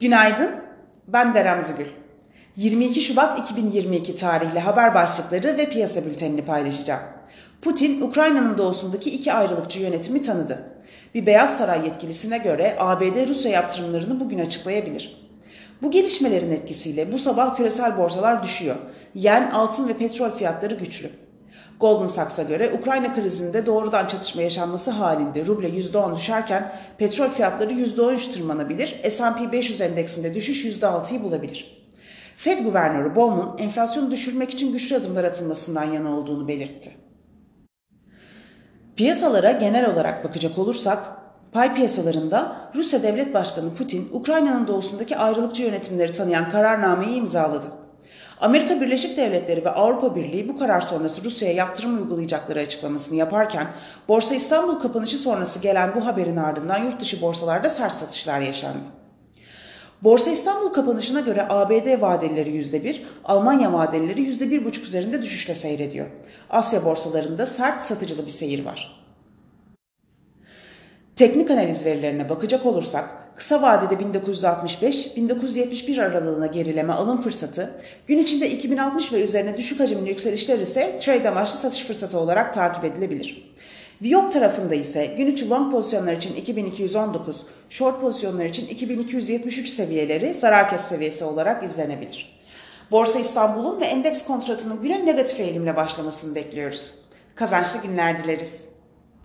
Günaydın, ben Derem Zügül. 22 Şubat 2022 tarihli haber başlıkları ve piyasa bültenini paylaşacağım. Putin, Ukrayna'nın doğusundaki iki ayrılıkçı yönetimi tanıdı. Bir Beyaz Saray yetkilisine göre ABD Rusya yaptırımlarını bugün açıklayabilir. Bu gelişmelerin etkisiyle bu sabah küresel borsalar düşüyor. Yen, altın ve petrol fiyatları güçlü. Goldman Sachs'a göre Ukrayna krizinde doğrudan çatışma yaşanması halinde ruble %10 düşerken petrol fiyatları %13 tırmanabilir, S&P 500 endeksinde düşüş %6'yı bulabilir. Fed Guvernörü Bowman enflasyonu düşürmek için güçlü adımlar atılmasından yana olduğunu belirtti. Piyasalara genel olarak bakacak olursak, pay piyasalarında Rusya Devlet Başkanı Putin, Ukrayna'nın doğusundaki ayrılıkçı yönetimleri tanıyan kararnameyi imzaladı. Amerika Birleşik Devletleri ve Avrupa Birliği bu karar sonrası Rusya'ya yaptırım uygulayacakları açıklamasını yaparken Borsa İstanbul kapanışı sonrası gelen bu haberin ardından yurt dışı borsalarda sert satışlar yaşandı. Borsa İstanbul kapanışına göre ABD vadeleri %1, Almanya vadeleri %1,5 üzerinde düşüşle seyrediyor. Asya borsalarında sert satıcılı bir seyir var. Teknik analiz verilerine bakacak olursak kısa vadede 1965-1971 aralığına gerileme alım fırsatı, gün içinde 2060 ve üzerine düşük hacimli yükselişler ise trade amaçlı satış fırsatı olarak takip edilebilir. Viyop tarafında ise gün içi long pozisyonlar için 2219, short pozisyonlar için 2273 seviyeleri zarar kes seviyesi olarak izlenebilir. Borsa İstanbul'un ve endeks kontratının güne negatif eğilimle başlamasını bekliyoruz. Kazançlı günler dileriz.